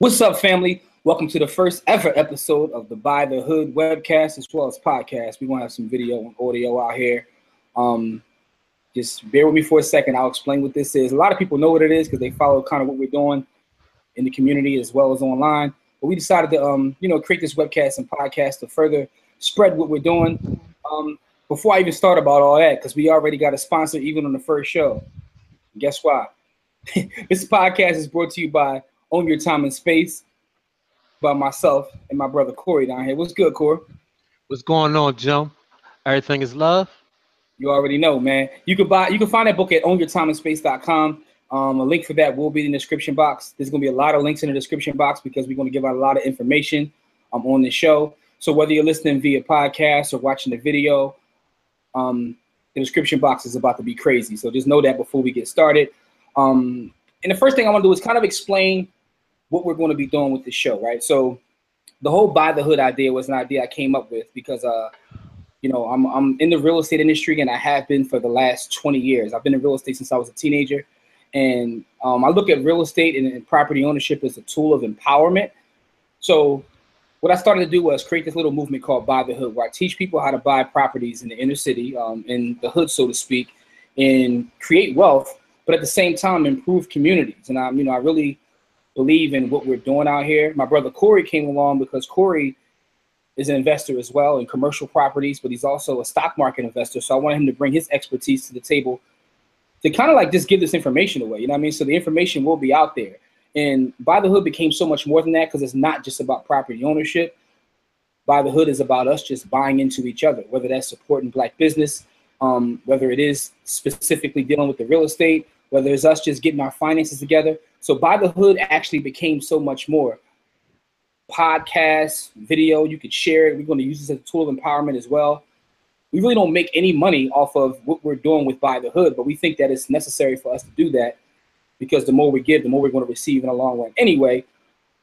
What's up, family? Welcome to the first ever episode of the Buy the Hood webcast as well as podcast. We're gonna have some video and audio out here. Um, just bear with me for a second. I'll explain what this is. A lot of people know what it is because they follow kind of what we're doing in the community as well as online. But we decided to, um, you know, create this webcast and podcast to further spread what we're doing. Um, before I even start about all that, because we already got a sponsor even on the first show. Guess why? this podcast is brought to you by Own Your Time and Space by myself and my brother Corey down here. What's good, Corey? What's going on, Joe? Everything is love. You already know, man. You can buy you can find that book at ownyourtimeandspace.com. Um, a link for that will be in the description box. There's gonna be a lot of links in the description box because we're gonna give out a lot of information um, on the show. So whether you're listening via podcast or watching the video, um, the description box is about to be crazy. So just know that before we get started. Um, and the first thing I want to do is kind of explain what we're going to be doing with the show, right? So the whole buy the hood idea was an idea I came up with because uh you know I'm I'm in the real estate industry and I have been for the last 20 years. I've been in real estate since I was a teenager, and um, I look at real estate and, and property ownership as a tool of empowerment. So what I started to do was create this little movement called Buy the Hood, where I teach people how to buy properties in the inner city, um, in the hood, so to speak, and create wealth, but at the same time improve communities. And I'm, you know, I really believe in what we're doing out here. My brother Corey came along because Corey is an investor as well in commercial properties, but he's also a stock market investor. So I wanted him to bring his expertise to the table to kind of like just give this information away. You know what I mean? So the information will be out there. And Buy the Hood became so much more than that because it's not just about property ownership. Buy the Hood is about us just buying into each other, whether that's supporting black business, um, whether it is specifically dealing with the real estate, whether it's us just getting our finances together. So Buy the Hood actually became so much more. Podcast, video, you could share it. We're going to use this as a tool of empowerment as well. We really don't make any money off of what we're doing with Buy the Hood, but we think that it's necessary for us to do that because the more we give, the more we're going to receive in the long run. Anyway,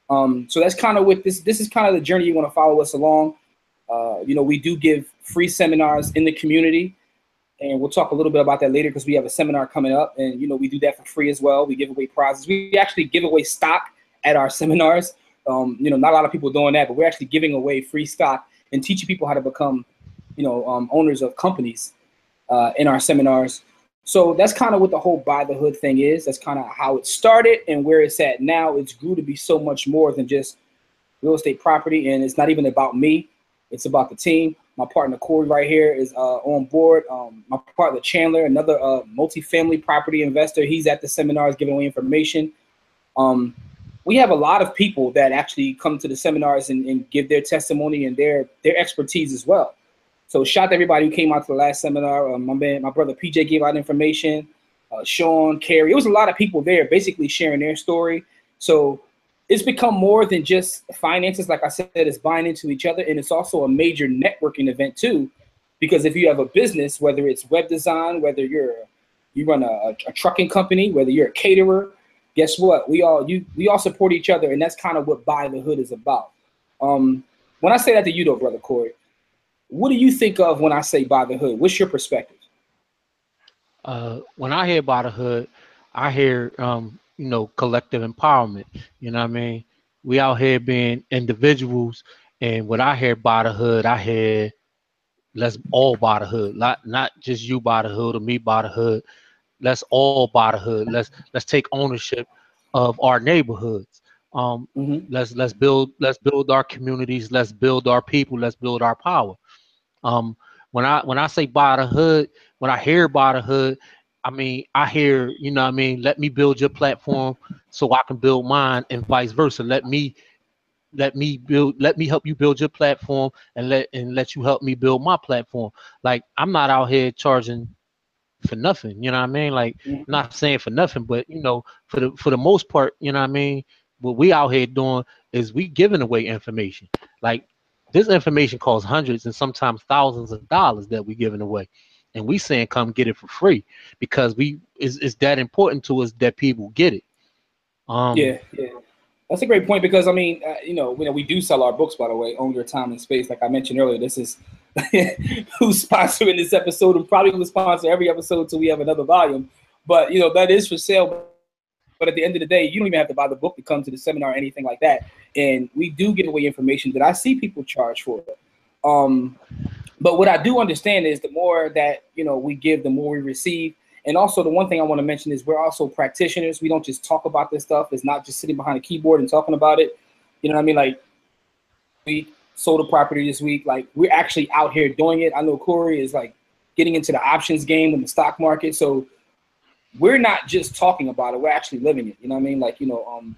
um, so that's kind of what this this is kind of the journey you want to follow us along. Uh, you know, we do give free seminars in the community and we'll talk a little bit about that later because we have a seminar coming up and you know we do that for free as well. We give away prizes. We actually give away stock at our seminars. Um, you know not a lot of people doing that but we're actually giving away free stock and teaching people how to become you know um, owners of companies uh, in our seminars. So that's kind of what the whole buy the hood thing is. That's kind of how it started and where it's at now. It's grew to be so much more than just real estate property and it's not even about me. It's about the team my partner Corey right here is uh, on board. Um, my partner Chandler, another uh, multifamily property investor, he's at the seminars giving away information. Um, we have a lot of people that actually come to the seminars and, and, give their testimony and their their expertise as well. So shout out to everybody who came out to the last seminar. Um, my man, my brother PJ gave out information. Uh, Sean, Carey, it was a lot of people there, basically sharing their story. So it's become more than just finances. Like I said, it's buying into each other, and it's also a major networking event too. Because if you have a business, whether it's web design, whether you're you run a, a trucking company, whether you're a caterer, guess what? We all you we all support each other, and that's kind of what Buy the Hood is about. Um, when I say that to you, though, brother Corey, what do you think of when I say Buy the Hood? What's your perspective? Uh, when I hear Buy the Hood, I hear um, you know, collective empowerment. You know what I mean? We out here being individuals, and what I hear buy the hood, I hear let's all buy the hood, not not just you buy the hood or me buy the hood. Let's all buy the hood. Let's let's take ownership of our neighborhoods. Um, mm-hmm. let's let's build let's build our communities. Let's build our people. Let's build our power. Um, when I when I say buy the hood, when I hear buy the hood, I mean, I hear, you know I mean, let me build your platform so I can build mine and vice versa. Let me let me build let me help you build your platform and let and let you help me build my platform. Like I'm not out here charging for nothing, you know what I mean? Like mm-hmm. not saying for nothing, but you know, for the for the most part, you know what I mean, what we out here doing is we giving away information. Like this information costs hundreds and sometimes thousands of dollars that we giving away and we saying come get it for free because we is it's that important to us that people get it. Um, yeah, yeah, that's a great point because I mean, uh, you know, we, we do sell our books by the way, own your time and space. Like I mentioned earlier, this is who's sponsoring this episode and probably will sponsor every episode till we have another volume. But you know, that is for sale. But at the end of the day, you don't even have to buy the book to come to the seminar or anything like that. And we do give away information that I see people charge for. Um, but what I do understand is the more that you know we give, the more we receive. And also, the one thing I want to mention is we're also practitioners. We don't just talk about this stuff. It's not just sitting behind a keyboard and talking about it. You know what I mean? Like we sold a property this week. Like we're actually out here doing it. I know Corey is like getting into the options game in the stock market. So we're not just talking about it. We're actually living it. You know what I mean? Like you know, um,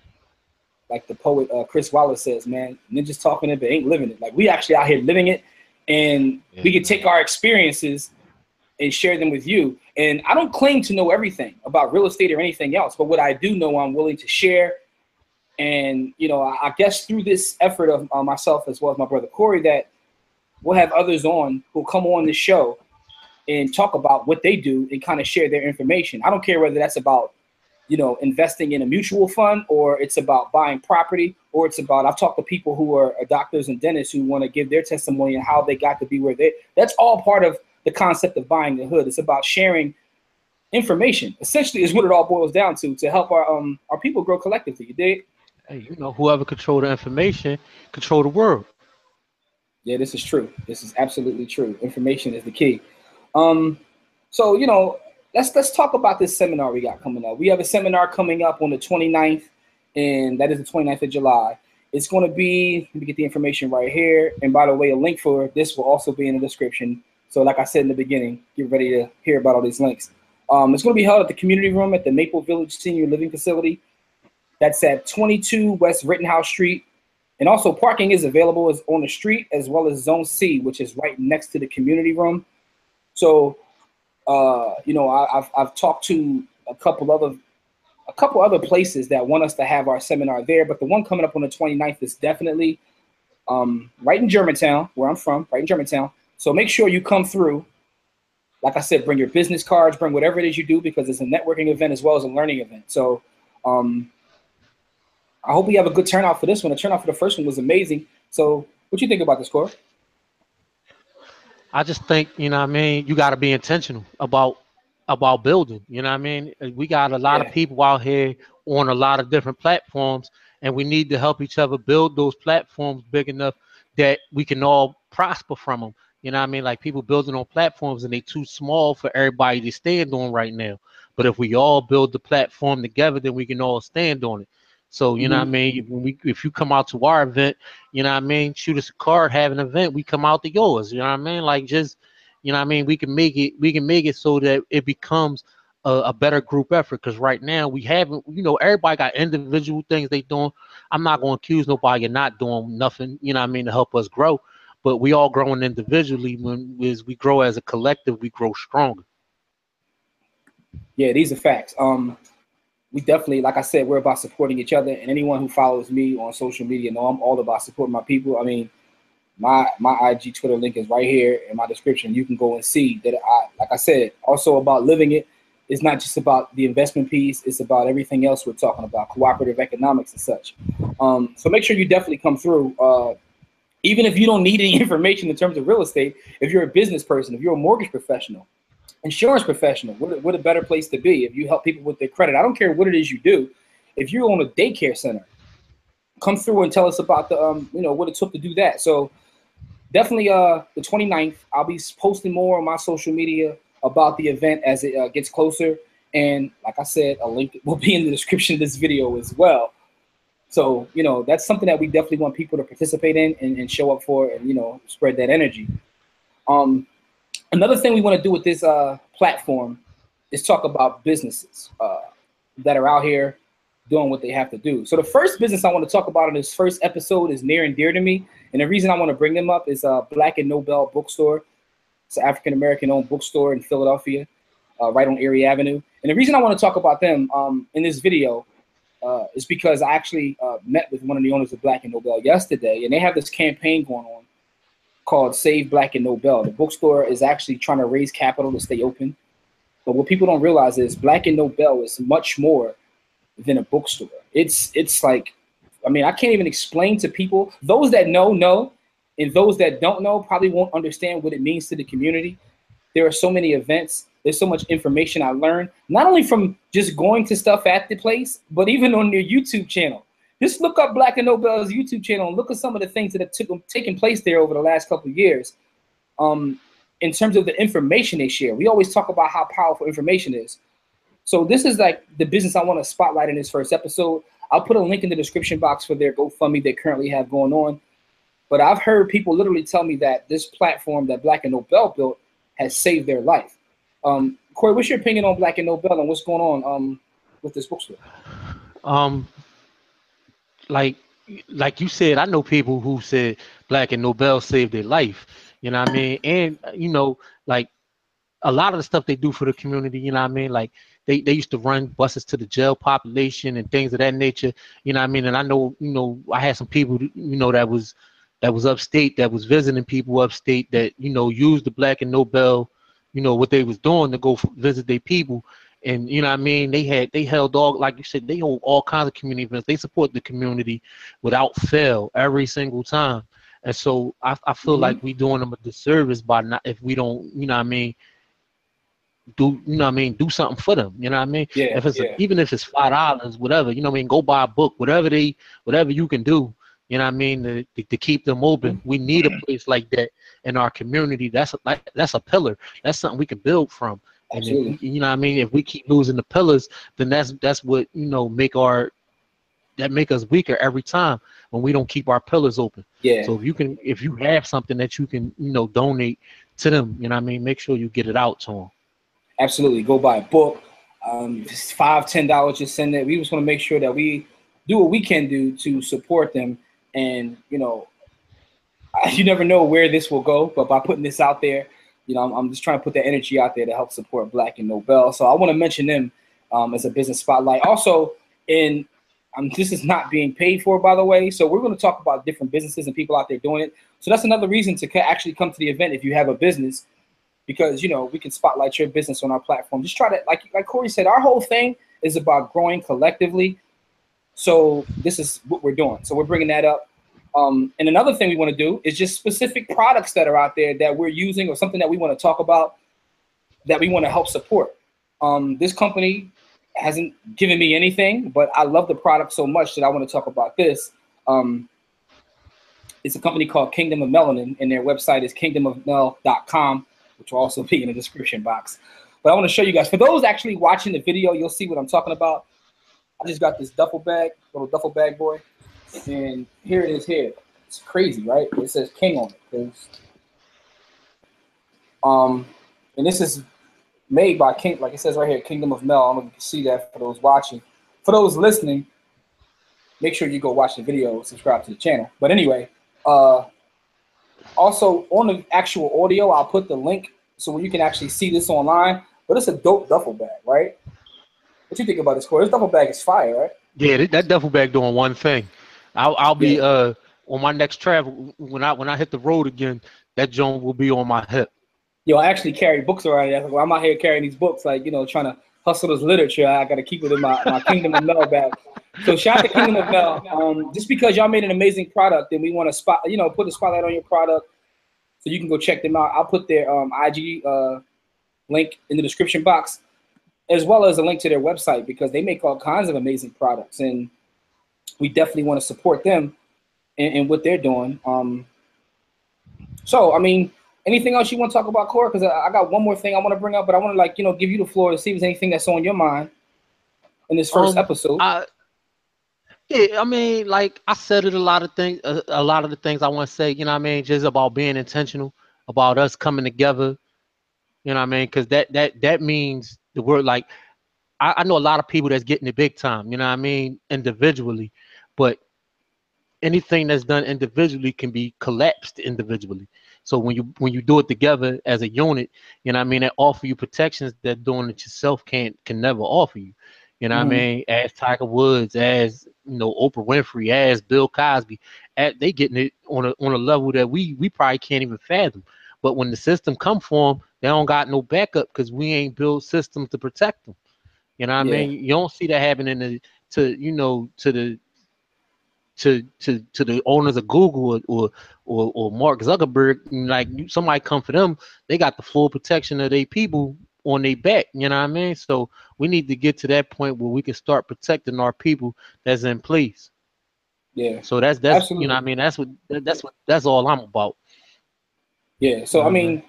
like the poet uh, Chris Wallace says, "Man, ninjas talking it, but ain't living it." Like we actually out here living it, and yeah. we can take our experiences and share them with you. And I don't claim to know everything about real estate or anything else, but what I do know, I'm willing to share. And you know, I, guess through this effort of uh, myself as well as my brother Corey, that we'll have others on who'll come on the show and talk about what they do and kind of share their information. I don't care whether that's about you know, investing in a mutual fund, or it's about buying property, or it's about I've talked to people who are doctors and dentists who want to give their testimony and how they got to be where they. That's all part of the concept of buying the hood. It's about sharing information. Essentially, is what it all boils down to to help our um our people grow collectively. You dig? Hey, you know, whoever control the information, control the world. Yeah, this is true. This is absolutely true. Information is the key. Um, so you know, let's let's talk about this seminar we got coming up. We have a seminar coming up on the 29th, and that is the 29th of July. It's going to be, let me get the information right here. And by the way, a link for this will also be in the description. So, like I said in the beginning, get ready to hear about all these links. Um, it's going to be held at the community room at the Maple Village Senior Living Facility. That's at 22 West Rittenhouse Street. And also, parking is available on the street as well as Zone C, which is right next to the community room. So uh, you know, I, have I've talked to a couple other a couple other places that want us to have our seminar there, but the one coming up on the 29th is definitely um, right in Germantown, where I'm from, right in Germantown. So make sure you come through. Like I said, bring your business cards, bring whatever it is you do, because it's a networking event as well as a learning event. So um, I hope we have a good turnout for this one. The turnout for the first one was amazing. So what you think about this, Core? I just think, you know what I mean, you got to be intentional about about building, you know what I mean? We got a lot yeah. of people out here on a lot of different platforms and we need to help each other build those platforms big enough that we can all prosper from them. You know what I mean? Like people building on platforms and they too small for everybody to stand on right now. But if we all build the platform together, then we can all stand on it. So you mm-hmm. know what I mm-hmm. mean. When we if you come out to our event, you know what I mean. Shoot us a card, have an event. We come out to yours. You know what I mean. Like just you know what I mean. We can make it. We can make it so that it becomes a, a better group effort. Because right now we haven't. You know, everybody got individual things they doing. I'm not going to accuse nobody of not doing nothing. You know I mean to help us grow. But we all growing individually. When we grow as a collective, we grow stronger. Yeah, these are facts. Um, we definitely, like I said, we're about supporting each other. And anyone who follows me on social media know I'm all about supporting my people. I mean, my my IG Twitter link is right here in my description. You can go and see that I, like I said, also about living it. It's not just about the investment piece. It's about everything else we're talking about, cooperative economics and such. Um, so make sure you definitely come through. Uh, even if you don't need any information in terms of real estate, if you're a business person, if you're a mortgage professional, insurance professional. What, what a better place to be if you help people with their credit. I don't care what it is you do. If you own a daycare center, come through and tell us about the um, you know, what it took to do that. So definitely uh the 29th, I'll be posting more on my social media about the event as it uh, gets closer. And like I said, a link will be in the description of this video as well. So, you know, that's something that we definitely want people to participate in and, and show up for and, you know, spread that energy. Um, Another thing we want to do with this uh, platform is talk about businesses uh, that are out here doing what they have to do. So the first business I want to talk about in this first episode is near and dear to me, and the reason I want to bring them up is uh, Black and Nobel Bookstore. It's an African American owned bookstore in Philadelphia, uh, right on Erie Avenue. And the reason I want to talk about them um, in this video uh, is because I actually uh, met with one of the owners of Black and Nobel yesterday, and they have this campaign going on called Save Black and Nobel. The bookstore is actually trying to raise capital to stay open. But what people don't realize is Black and Nobel is much more than a bookstore. It's it's like, I mean, I can't even explain to people. Those that know know, and those that don't know probably won't understand what it means to the community. There are so many events There's so much information I learned, not only from just going to stuff at the place, but even on their YouTube channel. Just look up Black and Nobel's YouTube channel and look at some of the things that have took, taken place there over the last couple of years. Um, in terms of the information they share, we always talk about how powerful information is. So this is like the business I want to spotlight in this first episode. I'll put a link in the description box for their GoFundMe they currently have going on. But I've heard people literally tell me that this platform that Black and Nobel built has saved their life. Um, Corey, what's your opinion on Black and Nobel and what's going on um, with this bookstore? Um, like like you said, I know people who said Black and Nobel saved their life. You know what I mean? And you know, like a lot of the stuff they do for the community, you know what I mean? Like they, they used to run buses to the jail population and things of that nature. You know what I mean? And I know, you know, I had some people, you know, that was that was upstate that was visiting people upstate that, you know, used the Black and Nobel, you know, what they was doing to go visit their people. And you know what I mean? They had they held all like you said, they hold all kinds of community events. They support the community without fail every single time. And so I, I feel mm-hmm. like we doing them a disservice by not if we don't, you know what I mean, do you know what I mean? Do something for them. You know what I mean? Yeah. If it's yeah. even if it's five dollars, whatever, you know what I mean. Go buy a book, whatever they, whatever you can do. You know what I mean? To, to, to keep them open. We need a place like that in our community. That's a, like that's a pillar. That's something we can build from. And if, you know what I mean? If we keep losing the pillars, then that's that's what you know make our that make us weaker every time when we don't keep our pillars open. Yeah. So if you can, if you have something that you can, you know, donate to them, you know what I mean, make sure you get it out to them absolutely go buy a book. Um, five, ten dollars, just send it. We just want to make sure that we do what we can do to support them. And you know, you never know where this will go, but by putting this out there, you know, I'm, I'm just trying to put that energy out there to help support Black and Nobel. So I want to mention them um, as a business spotlight. Also, in um, this is not being paid for, by the way. So we're going to talk about different businesses and people out there doing it. So that's another reason to actually come to the event if you have a business because you know we can spotlight your business on our platform. Just try to like like Corey said, our whole thing is about growing collectively. So this is what we're doing. So we're bringing that up. Um, and another thing we want to do is just specific products that are out there that we're using or something that we want to talk about that we want to help support. Um, this company hasn't given me anything, but I love the product so much that I want to talk about this. Um, it's a company called Kingdom of Melanin, and their website is kingdomofmel.com which will also be in the description box. But I want to show you guys. For those actually watching the video, you'll see what I'm talking about. I just got this duffel bag, little duffel bag boy, and here it is here. It's crazy, right? It says King on it. Um, and this is made by King, like it says right here, Kingdom of Mel. I don't know if you can see that for those watching. For those listening, make sure you go watch the video, subscribe to the channel. But anyway, uh, also, on the actual audio, I'll put the link so you can actually see this online. But it's a dope duffel bag, right? What you think about this, Corey? This duffel bag is fire, right? Yeah, that duffel bag doing one thing. I'll I'll be yeah. uh on my next travel when I when I hit the road again. That joint will be on my hip. Yo, I actually carry books around here. I'm out here carrying these books, like you know, trying to hustle this literature. I got to keep it in my, my Kingdom of Mel bag. So shout out to Kingdom of Mel. Um, just because y'all made an amazing product, and we want to spot, you know, put the spotlight on your product, so you can go check them out. I'll put their um, IG uh, link in the description box, as well as a link to their website because they make all kinds of amazing products, and we definitely want to support them and what they're doing. Um, so I mean, anything else you want to talk about, Core? Because I, I, got one more thing I want to bring up, but I want to like you know give you the floor to see if there's anything that's on your mind in this first um, episode. I, yeah, I mean, like I said it a lot of things, a, uh, a lot of the things I want to say. You know, I mean, just about being intentional, about us coming together. You know, I mean, because that that that means the word like I, I know a lot of people that's getting it big time. You know, what I mean, individually, but anything that's done individually can be collapsed individually. So when you when you do it together as a unit, you know I mean, it offer you protections that doing it yourself can't can never offer you. You know mm-hmm. what I mm-hmm. mean? As Tiger Woods, as you know, Oprah Winfrey, as Bill Cosby, at, they getting it on a on a level that we we probably can't even fathom. But when the system come for them, they don't got no backup because we ain't built systems to protect them. You know what yeah. I mean? You don't see that happening to, to you know to the to to to the owners of Google or or or, or Mark Zuckerberg. Like somebody come for them, they got the full protection of their people on their back. You know what I mean? So we need to get to that point where we can start protecting our people that's in place. Yeah. So that's that's Absolutely. you know what I mean that's what that's what that's all I'm about. Yeah. So I mean,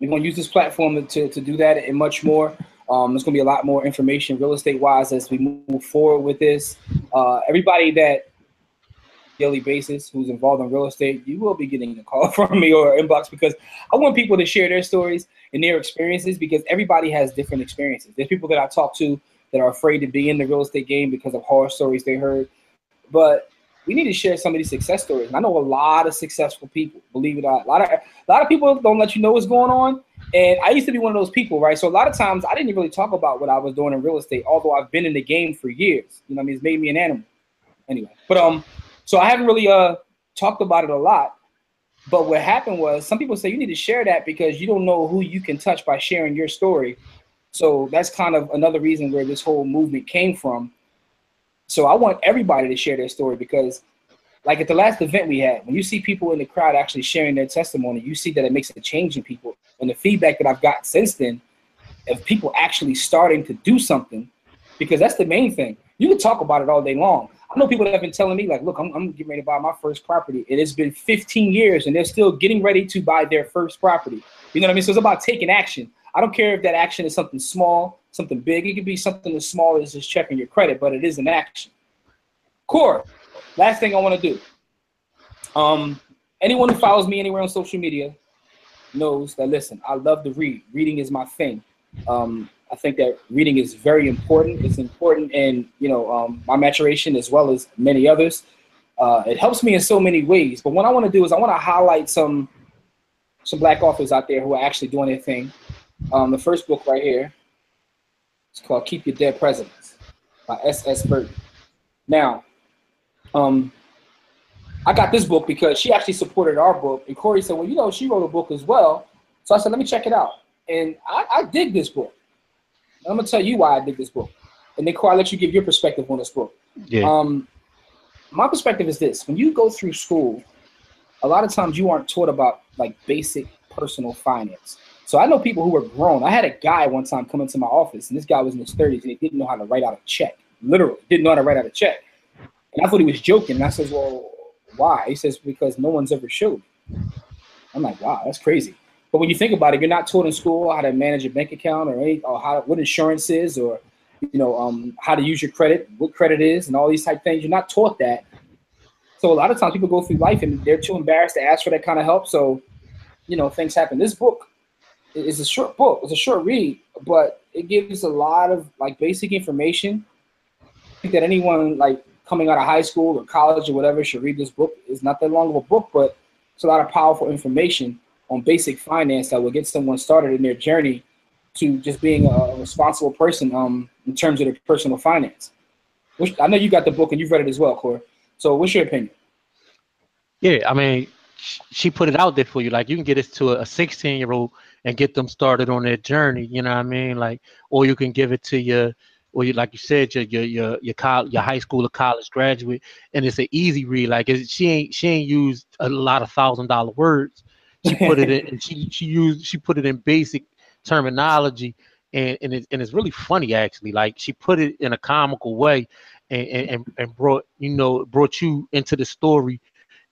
we're gonna use this platform to, to do that and much more. Um, there's gonna be a lot more information real estate wise as we move forward with this. Uh, everybody that daily basis who's involved in real estate, you will be getting a call from me or inbox because I want people to share their stories and their experiences because everybody has different experiences. There's people that I talk to that are afraid to be in the real estate game because of horror stories they heard. But we need to share some of these success stories. And I know a lot of successful people, believe it or not. A lot of a lot of people don't let you know what's going on. And I used to be one of those people, right? So a lot of times I didn't really talk about what I was doing in real estate, although I've been in the game for years. You know, I mean, it's made me an animal. Anyway, but um, so I haven't really uh talked about it a lot. But what happened was some people say you need to share that because you don't know who you can touch by sharing your story. So that's kind of another reason where this whole movement came from. So I want everybody to share their story because like at the last event we had, when you see people in the crowd actually sharing their testimony, you see that it makes a change in people. And the feedback that I've got since then of people actually starting to do something, because that's the main thing. You can talk about it all day long. I know people that have been telling me, like, look, I'm, I'm getting ready to buy my first property. And It has been 15 years and they're still getting ready to buy their first property. You know what I mean? So it's about taking action. I don't care if that action is something small, something big. It could be something as small as just checking your credit, but it is an action. Core, last thing I want to do. Um, anyone who follows me anywhere on social media knows that listen, I love to read. Reading is my thing. Um, I think that reading is very important. It's important in you know um, my maturation as well as many others. Uh, it helps me in so many ways. But what I want to do is I want to highlight some some black authors out there who are actually doing their thing. Um, the first book right here, it's called "Keep Your Dead Presidents" by S. S. Burton. Now, um, I got this book because she actually supported our book, and Corey said, "Well, you know, she wrote a book as well." So I said, "Let me check it out," and I, I dig this book. I'm gonna tell you why I dig this book, and then Corey, I'll let you give your perspective on this book. Yeah. Um, my perspective is this: when you go through school, a lot of times you aren't taught about like basic personal finance. So I know people who were grown. I had a guy one time come into my office, and this guy was in his 30s, and he didn't know how to write out a check. Literally, didn't know how to write out a check. And I thought he was joking. And I says, "Well, why?" He says, "Because no one's ever showed." me." I'm like, "Wow, that's crazy." But when you think about it, you're not taught in school how to manage a bank account or any, or how what insurance is, or you know, um, how to use your credit, what credit is, and all these type things. You're not taught that. So a lot of times people go through life and they're too embarrassed to ask for that kind of help. So, you know, things happen. This book is a short book. It's a short read, but it gives a lot of like basic information. I think that anyone like coming out of high school or college or whatever should read this book. It's not that long of a book, but it's a lot of powerful information on basic finance that will get someone started in their journey to just being a responsible person um, in terms of their personal finance. Which I know you got the book and you've read it as well, Corey. So what's your opinion? Yeah, I mean, she put it out there for you. Like you can get it to a 16 year old and get them started on their journey. You know what I mean? Like, or you can give it to your, or you like you said, your your your your, col- your high school or college graduate, and it's an easy read. Like she ain't she ain't used a lot of thousand dollar words. She put it in, and she she used she put it in basic terminology. And, and, it, and it's really funny actually like she put it in a comical way and, and, and brought you know brought you into the story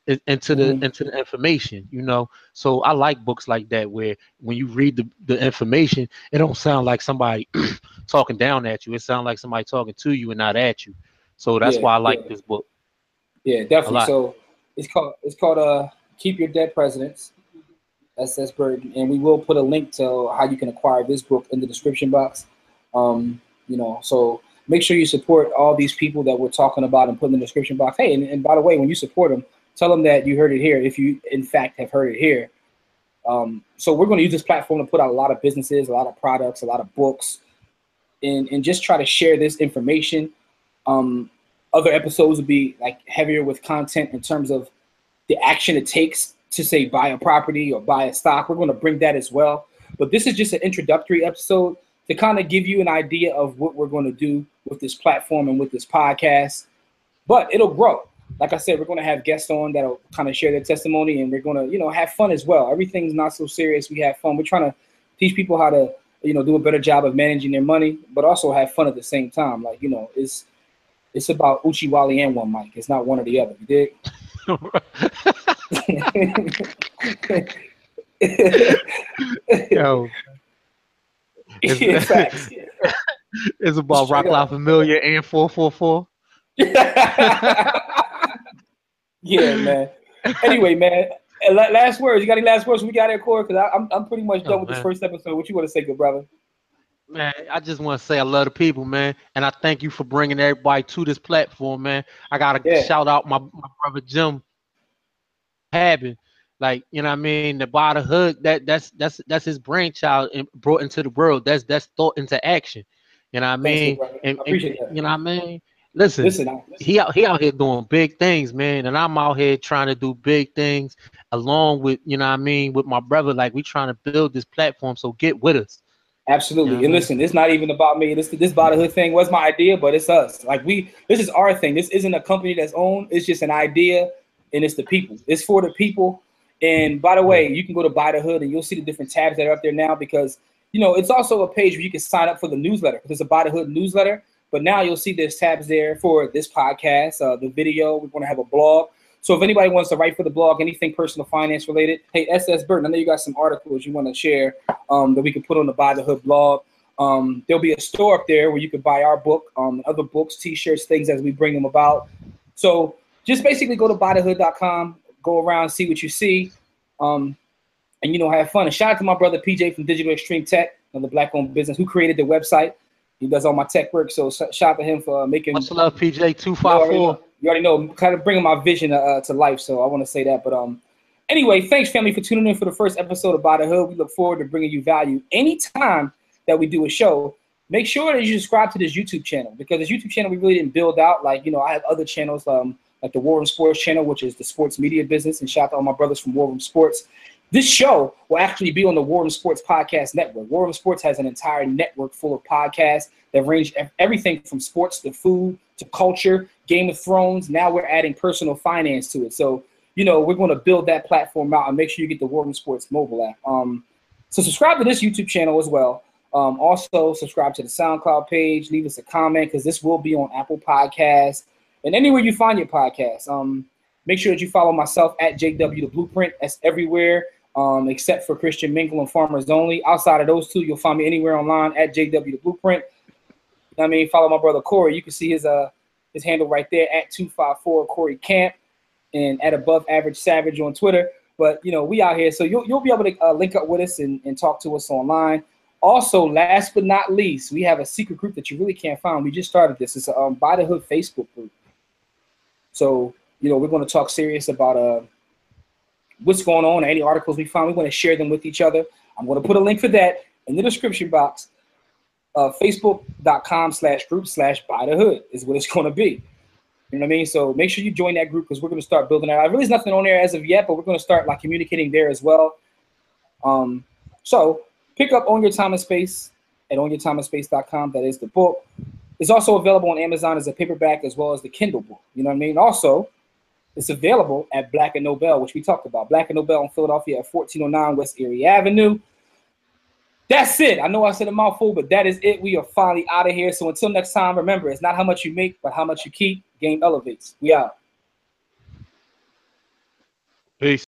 in- into the Mhm. into the information you know so i like books like that where when you read the, the information it don't sound like somebody talking down at you it sounds like somebody talking to you and not at you so that's Yeah, why i like yeah. this book Yeah, definitely. So it's called it's called uh Keep Your Dead Presidents. SS Burton, and we will put a link to how you can acquire this book in the description box. Um, you know, so make sure you support all these people that we're talking about and put in the description box. Hey, and, and by the way, when you support them, tell them that you heard it here. If you in fact have heard it here. Um, so we're going to use this platform to put out a lot of businesses, a lot of products, a lot of books, and and just try to share this information. Um, other episodes will be like heavier with content in terms of the action it takes to say buy a property or buy a stock. We're going to bring that as well. But this is just an introductory episode to kind of give you an idea of what we're going to do with this platform and with this podcast. But it'll grow. Like I said, we're going to have guests on that'll kind of share their testimony and we're going to, you know, have fun as well. Everything's not so serious. We have fun. We're trying to teach people how to you know, do a better job of managing their money, but also have fun at the same time. Like, you know, it's it's about Uchi Wally and one mic. It's not one or the other. You dig? Yo. It's, it's about Roc La Familia and 444. yeah, man. Anyway, man. Last words. You got any last words? We got here, Corey, because I'm I'm pretty much done oh, with man. this first episode. What you want to say, good brother? Man, I just want to say I love the people, man, and I thank you for bringing everybody to this platform, man. I gotta yeah. shout out my, my brother Jim Habin, like you know what I mean. The Buy the Hood that that's that's that's his brainchild and brought into the world. That's that's thought into action. You know what I mean? and, and you know what I mean. Listen, listen, listen, he out he out here doing big things, man, and I'm out here trying to do big things along with you know what I mean with my brother. Like we trying to build this platform, so get with us. Absolutely. And listen, it's not even about me. This this Buy the Hood thing was my idea, but it's us. Like we, this is our thing. This isn't a company that's owned. It's just an idea, and it's the people. It's for the people. And by the way, you can go to Buy the Hood and you'll see the different tabs that are up there now because you know it's also a page where you can sign up for the newsletter because it's a Buy the Hood newsletter. But now you'll see there's tabs there for this podcast, uh, the video. We're going to have a blog. So if anybody wants to write for the blog, anything personal finance related, hey SS Burton, I know you got some articles you want to share um, that we can put on the Buy the Hood blog. Um, there'll be a store up there where you can buy our book, um, other books, T-shirts, things as we bring them about. So just basically go to buythehood.com, go around, see what you see, um, and you know have fun. And shout out to my brother PJ from Digital Extreme Tech, another black-owned business, who created the website. He does all my tech work. So shout out to him for making. Much love, PJ two five four you already know, kind of bringing my vision uh, to life. So I want to say that. But um, anyway, thanks family for tuning in for the first episode of Buy the Hood. We look forward to bringing you value anytime that we do a show. Make sure that you subscribe to this YouTube channel because this YouTube channel we really didn't build out. Like you know, I have other channels um like the War Room Sports channel, which is the sports media business, and shout out to all my brothers from War Room Sports. This show will actually be on the War Sports Podcast Network. War Sports has an entire network full of podcasts that range everything from sports to food to culture, Game of Thrones. Now we're adding personal finance to it. So, you know, we're going to build that platform out and make sure you get the War Sports mobile app. Um, so subscribe to this YouTube channel as well. Um, also, subscribe to the SoundCloud page. Leave us a comment because this will be on Apple Podcasts and anywhere you find your podcast. Um, make sure that you follow myself at JW the Blueprint. That's everywhere um, except for Christian Mingle and Farmers Only. Outside of those two, you'll find me anywhere online at JW the Blueprint. I mean, follow my brother Corey. You can see his uh his handle right there at 254 Corey Camp and at above average savage on Twitter. But you know, we out here, so you'll you'll be able to uh, link up with us and, and talk to us online. Also, last but not least, we have a secret group that you really can't find. We just started this. It's a um, Hood Facebook group. So you know, we're going to talk serious about uh what's going on, any articles we find. We want to share them with each other. I'm going to put a link for that in the description box. Uh, Facebook.com slash group slash buy the hood is what it's going to be. You know what I mean? So make sure you join that group because we're going to start building that. I really nothing on there as of yet, but we're going to start like communicating there as well. Um, so pick up Own Your Time and Space at ownyourtimeandspace.com. That is the book. It's also available on Amazon as a paperback as well as the Kindle book. You know what I mean? Also, it's available at Black and Nobel, which we talked about. Black and Nobel in Philadelphia at 1409 West Erie Avenue. That's it. I know I said a mouthful, but that is it. We are finally out of here. So until next time, remember, it's not how much you make, but how much you keep. Game elevates. We out. Peace.